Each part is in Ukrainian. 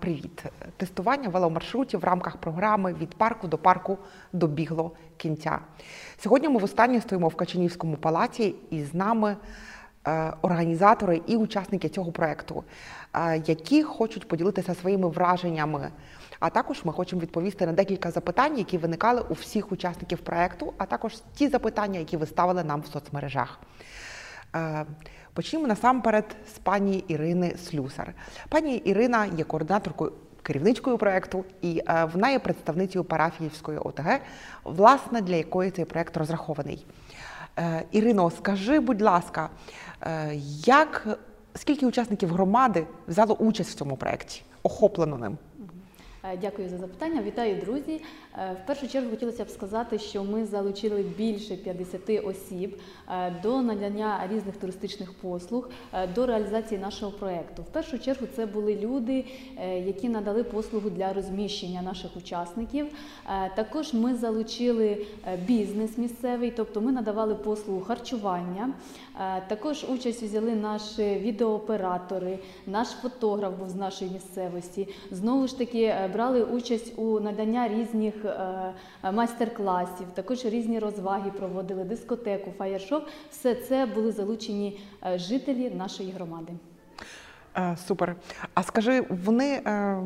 Привіт! Тестування веломаршрутів в рамках програми від парку до парку добігло кінця. Сьогодні ми востаннє стоїмо в Качанівському палаці і з нами е, організатори і учасники цього проєкту, е, які хочуть поділитися своїми враженнями. А також ми хочемо відповісти на декілька запитань, які виникали у всіх учасників проєкту, а також ті запитання, які ви ставили нам в соцмережах. Е, Почнімо насамперед з пані Ірини Слюсар. Пані Ірина є координаторкою керівничкою проєкту, і е, вона є представницею парафіївської ОТГ, власне, для якої цей проєкт розрахований. Е, Ірино, скажи, будь ласка, як скільки учасників громади взяло участь в цьому проєкті, охоплено ним? Дякую за запитання. Вітаю, друзі. Е, В першу чергу хотілося б сказати, що ми залучили більше 50 осіб е, до надання різних туристичних послуг, е, до реалізації нашого проєкту. В першу чергу це були люди, які надали послугу для розміщення наших учасників. Також ми залучили бізнес місцевий, тобто ми надавали послугу харчування. Також участь взяли наші відеооператори, наш фотограф був з нашої місцевості. Знову ж таки, брали участь у надання різних майстер-класів, також різні розваги проводили, дискотеку, фаєр-шоу. Все це були залучені е, жителі нашої громади. Е, Супер. А скажи, вони е,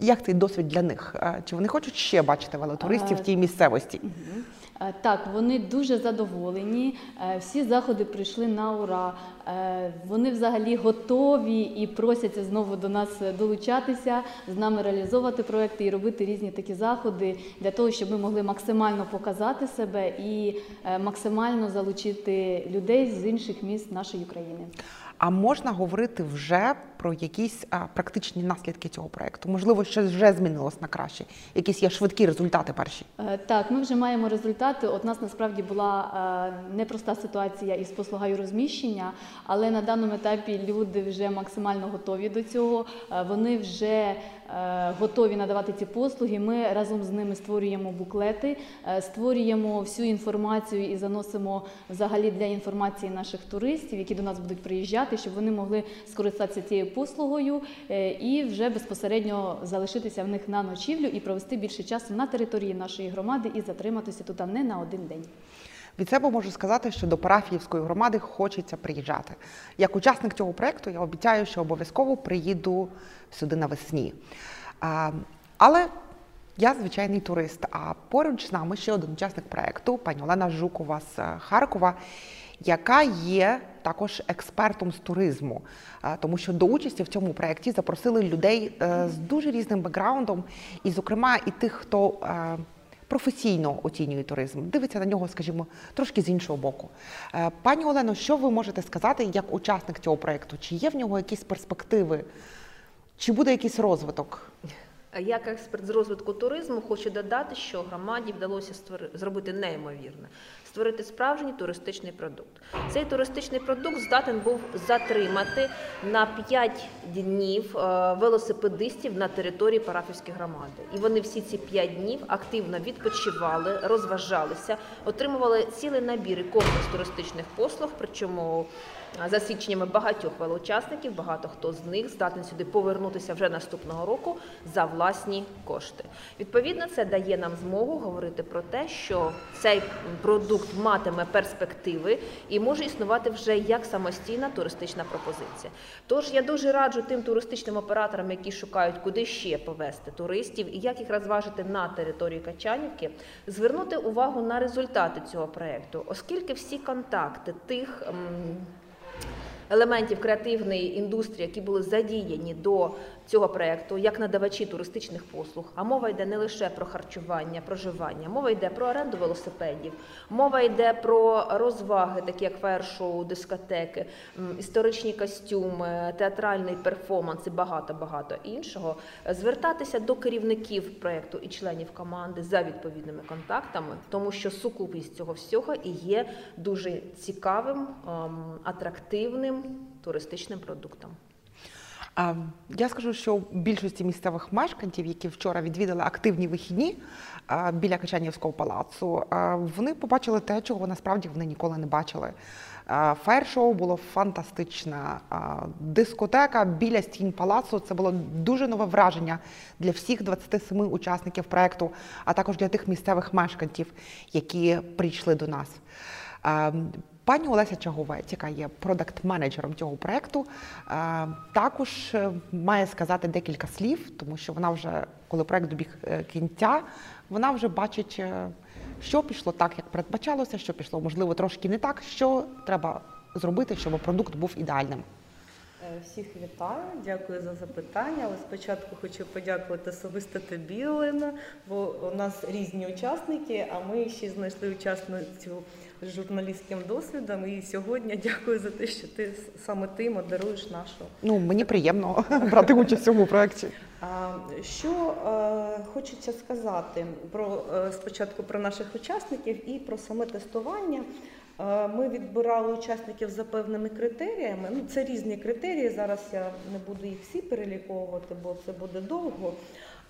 як цей досвід для них? Е, Чи вони хочуть ще бачити велотуристів в Е, тій місцевості? Е, Так, вони дуже задоволені. е, Всі заходи прийшли на ура. Е, Вони взагалі готові і просяться знову до нас долучатися, з нами реалізовувати проекти і робити різні такі заходи для того, щоб ми могли максимально показати себе і максимально залучити людей з інших міст нашої країни. А можна говорити вже про якісь практичні наслідки цього проекту? Можливо, щось вже змінилось на краще, якісь є швидкі результати перші. Е, Так, ми вже маємо результати. От нас насправді була е, непроста ситуація із послугою розміщення, але на даному етапі люди вже максимально готові до цього. Е, Вони вже готові надавати ці послуги. Ми разом з ними створюємо буклети, створюємо всю інформацію і заносимо взагалі для інформації наших туристів, які до нас будуть приїжджати, щоб вони могли скористатися цією послугою е, і вже безпосередньо залишитися в них на ночівлю і провести більше часу на території нашої громади і затриматися тут не на один день. Від себе можу сказати, що до парафіївської громади хочеться приїжджати. Як учасник цього проекту, я обіцяю, що обов'язково приїду сюди навесні. А, але я звичайний турист. А поруч з нами ще один учасник проекту, пані Олена Жукова з Харкова, яка є також експертом з туризму, тому що до участі в цьому проєкті запросили людей е, з дуже різним бекграундом, і, зокрема, і тих, хто е, професійно оцінює туризм, дивиться на нього, скажімо, трошки з іншого боку. Е, Пані Олено, що ви можете сказати як учасник цього проєкту? Чи є в нього якісь перспективи? Чи буде якийсь розвиток? Як експерт з розвитку туризму хочу додати, що громаді вдалося зробити неймовірне створити справжній туристичний продукт. Цей туристичний продукт здатен був затримати на 5 днів е, велосипедистів на території парафівської громади. І вони всі ці 5 днів активно відпочивали, розважалися, отримували цілий набір і комплекс туристичних послуг, причому е, за свідченнями багатьох велоучасників, багато хто з них здатен сюди повернутися вже наступного року за власні кошти. Відповідно, це дає нам змогу говорити про те, що цей продукт матиме перспективи і може існувати вже як самостійна туристична пропозиція. Тож я дуже раджу тим туристичним операторам, які шукають, куди ще повести туристів і як їх розважити на території Качанівки, звернути увагу на результати цього проекту, оскільки всі контакти тих. Елементів креативної індустрії, які були задіяні до цього проекту, як надавачі туристичних послуг. А мова йде не лише про харчування, проживання, мова йде про оренду велосипедів, мова йде про розваги, такі як фаєр-шоу, дискотеки, історичні костюми, театральний перформанс і багато багато іншого. Звертатися до керівників проекту і членів команди за відповідними контактами, тому що сукупність цього всього і є дуже цікавим, ем, туристичним продуктом. Я скажу, що у більшості місцевих мешканців, які вчора відвідали активні вихідні біля Качанівського палацу, вони побачили те, чого насправді вони ніколи не бачили. Фаєр-шоу було фантастичне. Дискотека біля стін палацу це було дуже нове враження для всіх 27 учасників проекту, а також для тих місцевих мешканців, які прийшли до нас. Пані Олеся Чаговець, яка є продакт-менеджером цього проекту, е, також е, має сказати декілька слів, тому що вона вже, коли проект добіг е, кінця, вона вже бачить, що пішло так, як передбачалося, що пішло, можливо, трошки не так, що треба зробити, щоб продукт був ідеальним. Е, Всіх вітаю, дякую за запитання. Але спочатку хочу подякувати особисто тобі, Олена, бо у нас різні учасники, а ми ще знайшли учасницю з журналістським досвідом. І сьогодні дякую за те, що ти саме ти модеруєш нашу. Ну, мені приємно брати участь в цьому проєкті. Що е, хочеться сказати про е, спочатку про наших учасників і про саме тестування. Е, Ми відбирали учасників за певними критеріями. Ну, це різні критерії. Зараз я не буду їх всі переліковувати, бо це буде довго.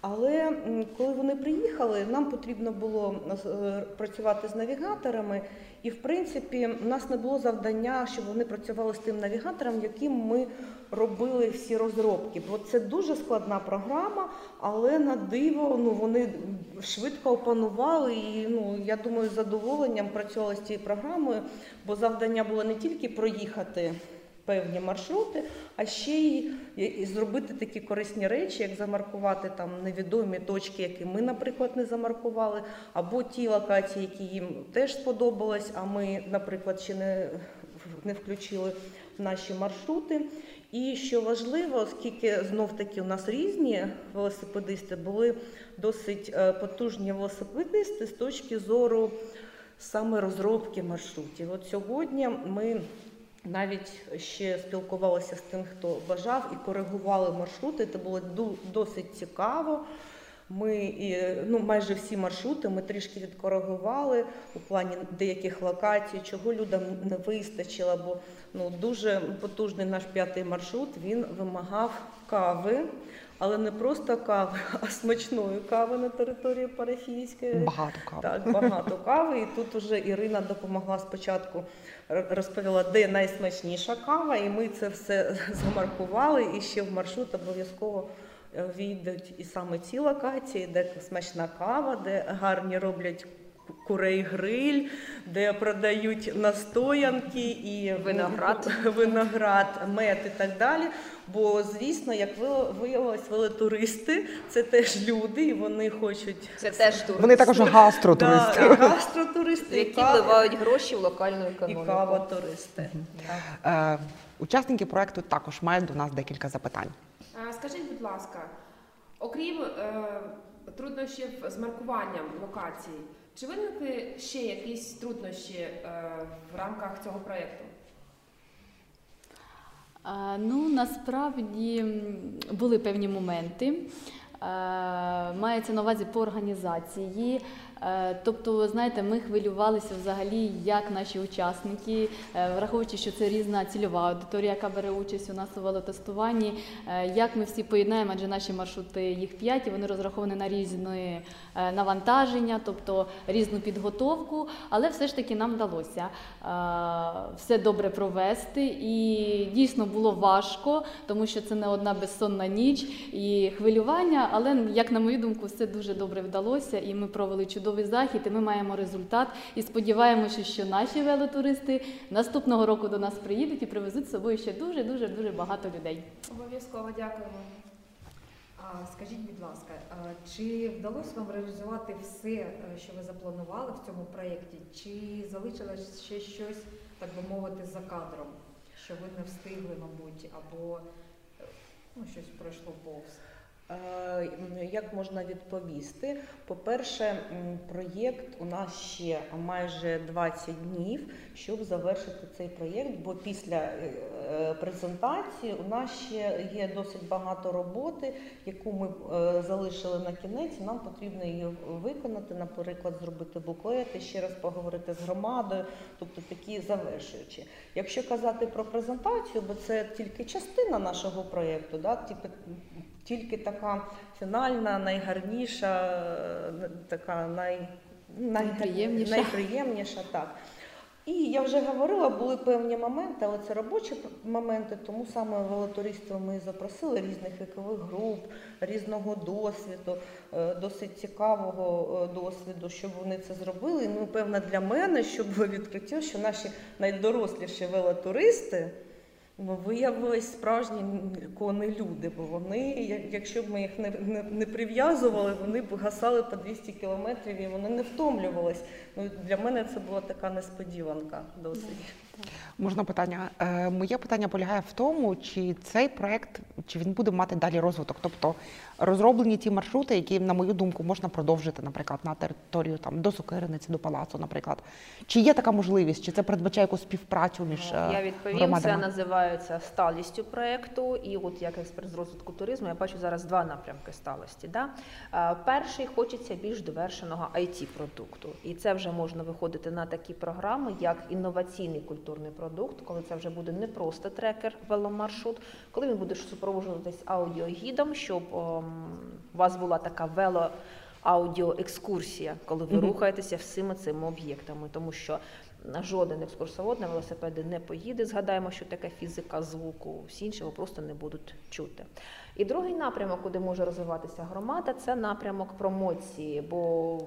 Але коли вони приїхали, нам потрібно було е, працювати з навігаторами, і в принципі в нас не було завдання, щоб вони працювали з тим навігатором, яким ми робили всі розробки. Бо це дуже складна програма, але на диво ну вони швидко опанували. І ну я думаю, з задоволенням працювали з цією програмою, бо завдання було не тільки проїхати. Певні маршрути, а ще й і зробити такі корисні речі, як замаркувати там невідомі точки, які ми, наприклад, не замаркували, або ті локації, які їм теж сподобались, а ми, наприклад, ще не, не включили в наші маршрути. І що важливо, оскільки знов таки у нас різні велосипедисти, були досить е, потужні велосипедисти з точки зору саме розробки маршрутів. От сьогодні ми навіть ще спілкувалися з тим, хто бажав, і коригували маршрути. Це було досить цікаво. Ми і, ну, майже всі маршрути ми трішки відкоригували у плані деяких локацій, чого людям не вистачило, бо ну, дуже потужний наш п'ятий маршрут він вимагав кави, але не просто кави, а смачної кави на території Парафійської. Багато кави. Так, багато кави. І тут уже Ірина допомогла спочатку, розповіла, де найсмачніша кава, і ми це все замаркували. І ще в маршрут обов'язково е, війдуть і саме ці локації, де смачна кава, де гарні роблять курей гриль, де продають настоянки і Виноград. виноград, мед і так далі. Бо, звісно, як ви- виявилось, велотуристи це теж люди, і вони хочуть Це теж туристи, Вони також гастротуристи. Да, гастротуристи, які кава- вливають гроші в локальну і економіку. кава-туристи. Так. Е, Учасники проекту також мають до нас декілька запитань. Скажіть, будь ласка, окрім е, труднощів з маркуванням локацій, чи виникли ще якісь труднощі е, в рамках цього проєкту? Ну, насправді були певні моменти. Е, Мається на увазі по організації. Е, Тобто, знаєте, ми хвилювалися взагалі, як наші учасники, е, враховуючи, що це різна цільова аудиторія, яка бере участь у нас у велотестуванні, е, як ми всі поєднаємо, адже наші маршрути їх п'ять, і вони розраховані на різне навантаження, тобто різну підготовку, але все ж таки нам вдалося все добре провести. І дійсно було важко, тому що це не одна безсонна ніч і хвилювання, але як на мою думку, все дуже добре вдалося, і ми провели чудовий захід, і ми маємо результат. І сподіваємося, що наші велотуристи наступного року до нас приїдуть і привезуть з собою ще дуже дуже дуже багато людей. Обов'язково дякуємо. Скажіть, будь ласка, чи вдалося вам реалізувати все, е, що ви запланували в цьому проєкті? Чи залишилось ще щось, так би мовити, за кадром, що ви не встигли, мабуть, або е, ну, щось пройшло повз? Е, Як можна відповісти? По-перше, проєкт у нас ще майже 20 днів, щоб завершити цей проєкт, бо після е, е, презентації у нас ще є досить багато роботи, яку ми залишили на кінець. Нам потрібно її виконати, наприклад, зробити буклети, ще раз поговорити з громадою, тобто такі завершуючі. Якщо казати про презентацію, бо це тільки частина нашого проєкту, да, тільки, тільки така фінальна, найгарніша, е, така най, най, Найприємніша. найприємніша, так. І я вже говорила, були певні моменти, але це робочі моменти, тому саме волонтерство ми запросили різних вікових груп, різного досвіду, е, досить цікавого е, досвіду, щоб вони це зробили. Ну, певно, для мене, щоб було відкриття, що наші найдоросліші велотуристи виявились справжні кони люди, бо вони, якщо б ми їх не, не, не прив'язували, вони б гасали по 200 кілометрів і вони не втомлювались. Ну, для мене це була така несподіванка досить. Можна питання. Е, Моє питання полягає в тому, чи цей проект чи він буде мати далі розвиток, тобто розроблені ті маршрути, які, на мою думку, можна продовжити, наприклад, на територію там до Сокириниці, до палацу, наприклад. Чи є така можливість, чи це передбачає якусь співпрацю між е, Я відповім, громадами? це називається сталістю проєкту. І от як експерт з розвитку туризму, я бачу зараз два напрямки сталості. Да? Е, Перший хочеться більш довершеного it продукту І це вже можна виходити на такі програми, як інноваційний культурний продукт, коли це вже буде не просто трекер, веломаршрут, коли він буде супроводжуватись аудіогідом, щоб ем, у вас була така вело аудіоекскурсія, коли ви Мгм. рухаєтеся всіми цими об'єктами, тому що жоден екскурсовод на велосипеді не поїде. Згадаємо, що таке фізика звуку, всі інші його просто не будуть чути. І другий напрямок, куди може розвиватися громада, це напрямок промоції. бо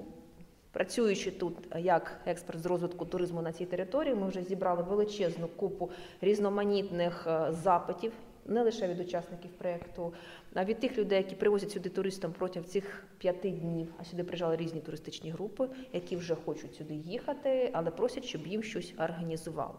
Працюючи тут як експерт з розвитку туризму на цій території, ми вже зібрали величезну купу різноманітних е, запитів, не лише від учасників проєкту, а від тих людей, які привозять сюди туристам протягом цих п'яти днів. А сюди приїжджали різні туристичні групи, які вже хочуть сюди їхати, але просять, щоб їм щось організували.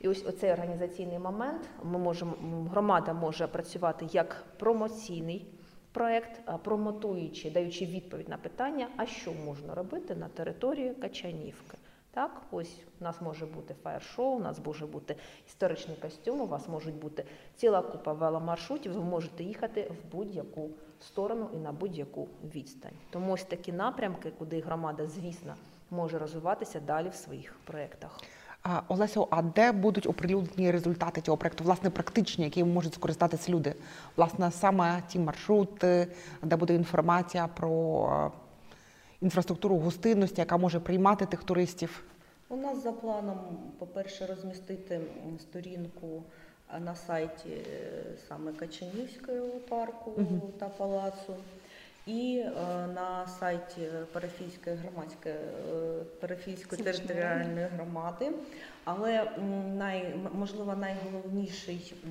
І ось оцей організаційний момент ми можемо громада може працювати як промоційний проект, промотуючи, даючи відповідь на питання, а що можна робити на території Качанівки. Так, ось у нас може бути фаєр-шоу, у нас може бути історичний костюм, у вас можуть бути ціла купа веломаршрутів, ви можете їхати в будь-яку сторону і на будь-яку відстань. Тому ось такі напрямки, куди громада, звісно, може розвиватися далі в своїх проєктах. Олесю, а де будуть оприлюднені результати цього проекту, власне, практичні, які можуть скористатися люди? Власне, саме ті маршрути, де буде інформація про е, інфраструктуру гостинності, яка може приймати тих туристів. У нас за планом, по-перше, розмістити сторінку е, на сайті е, саме Качанівського парку Мгм. та палацу. І е, на сайті Парафійської громадської е, Парафійської територіальної громади. Але най, можливо найголовніший е,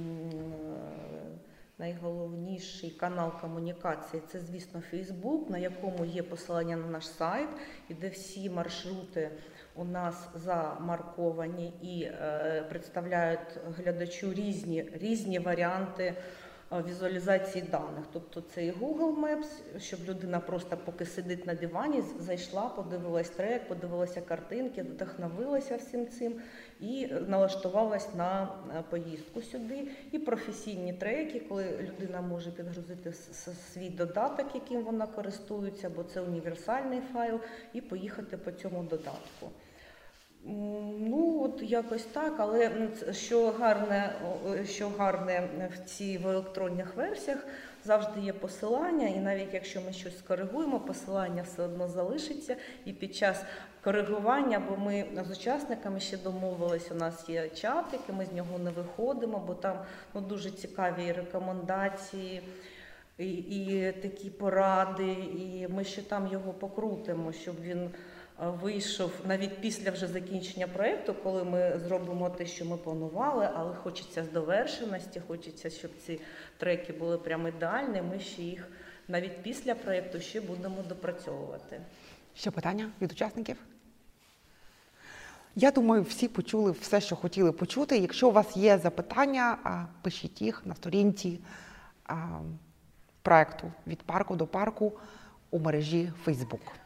найголовніший канал комунікації це, звісно, Фейсбук, на якому є посилання на наш сайт, і де всі маршрути у нас замарковані і представляють глядачу різні, різні варіанти візуалізації даних. Тобто це і Google Maps, щоб людина просто поки сидить на дивані, зайшла, подивилась трек, подивилася картинки, вдохновилася всім цим і налаштувалась на е, поїздку сюди. І професійні треки, коли людина може підгрузити свій додаток, яким вона користується, бо це універсальний файл, і поїхати по цьому додатку. Ну, от якось так, але що гарне, що гарне в цій в електронних версіях, завжди є посилання, і навіть якщо ми щось скоригуємо, посилання все одно залишиться. І під час коригування, бо ми з учасниками ще домовились, у нас є чатики, ми з нього не виходимо, бо там ну, дуже цікаві рекомендації. І, і такі поради, і ми ще там його покрутимо, щоб він вийшов навіть після вже закінчення проєкту, коли ми зробимо те, що ми планували, але хочеться довершеності, хочеться, щоб ці треки були прям ідеальні. Ми ще їх навіть після проєкту ще будемо допрацьовувати. Ще питання від учасників? Я думаю, всі почули все, що хотіли почути. Якщо у вас є запитання, пишіть їх на сторінці проекту від парку до парку у мережі Facebook.